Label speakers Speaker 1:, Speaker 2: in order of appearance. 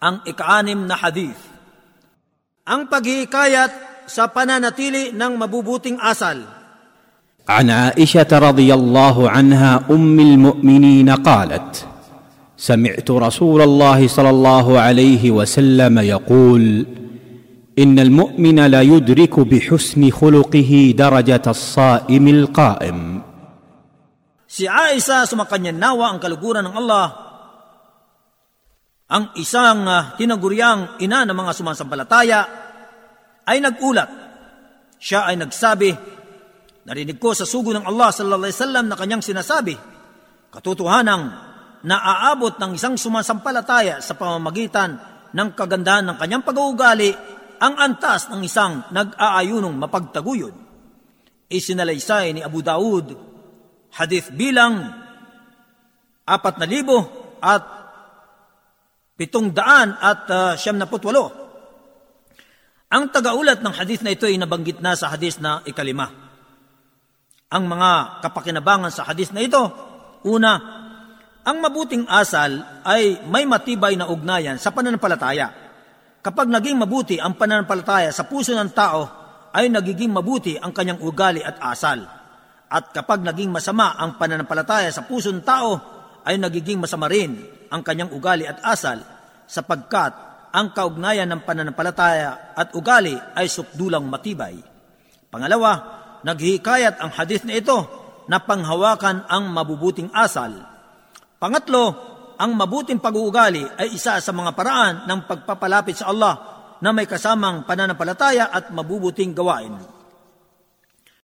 Speaker 1: ang ikaanim na hadith. Ang paghihikayat sa pananatili ng mabubuting asal.
Speaker 2: عن عائشه رضي الله عنها ام المؤمنين قالت سمعت رسول الله صلى الله عليه وسلم يقول ان المؤمن لا يدرك بحسن خلقه درجه الصائم القائم
Speaker 1: Si Aisa sumakanyan nawa ang kaluguran ng Allah, ang isang uh, tinaguriang ina ng mga sumasampalataya, ay nagulat. Siya ay nagsabi, narinig ko sa sugo ng Allah sallallahu alaihi wasallam na kanyang sinasabi, katotohanang naaabot ng isang sumasampalataya sa pamamagitan ng kagandahan ng kanyang pag-uugali ang antas ng isang nag-aayunong mapagtaguyod. Isinalaysay ni Abu Daud, hadith bilang apat na libo at pitong daan at uh, siyam na putwalo. Ang tagaulat ng hadith na ito ay nabanggit na sa hadith na ikalima. Ang mga kapakinabangan sa hadith na ito, una, ang mabuting asal ay may matibay na ugnayan sa pananampalataya. Kapag naging mabuti ang pananampalataya sa puso ng tao, ay nagiging mabuti ang kanyang ugali at asal. At kapag naging masama ang pananampalataya sa puso ng tao, ay nagiging masama rin ang kanyang ugali at asal sapagkat ang kaugnayan ng pananampalataya at ugali ay sukdulang matibay. Pangalawa, naghihikayat ang hadith na ito na panghawakan ang mabubuting asal. Pangatlo, ang mabuting pag-uugali ay isa sa mga paraan ng pagpapalapit sa Allah na may kasamang pananampalataya at mabubuting gawain.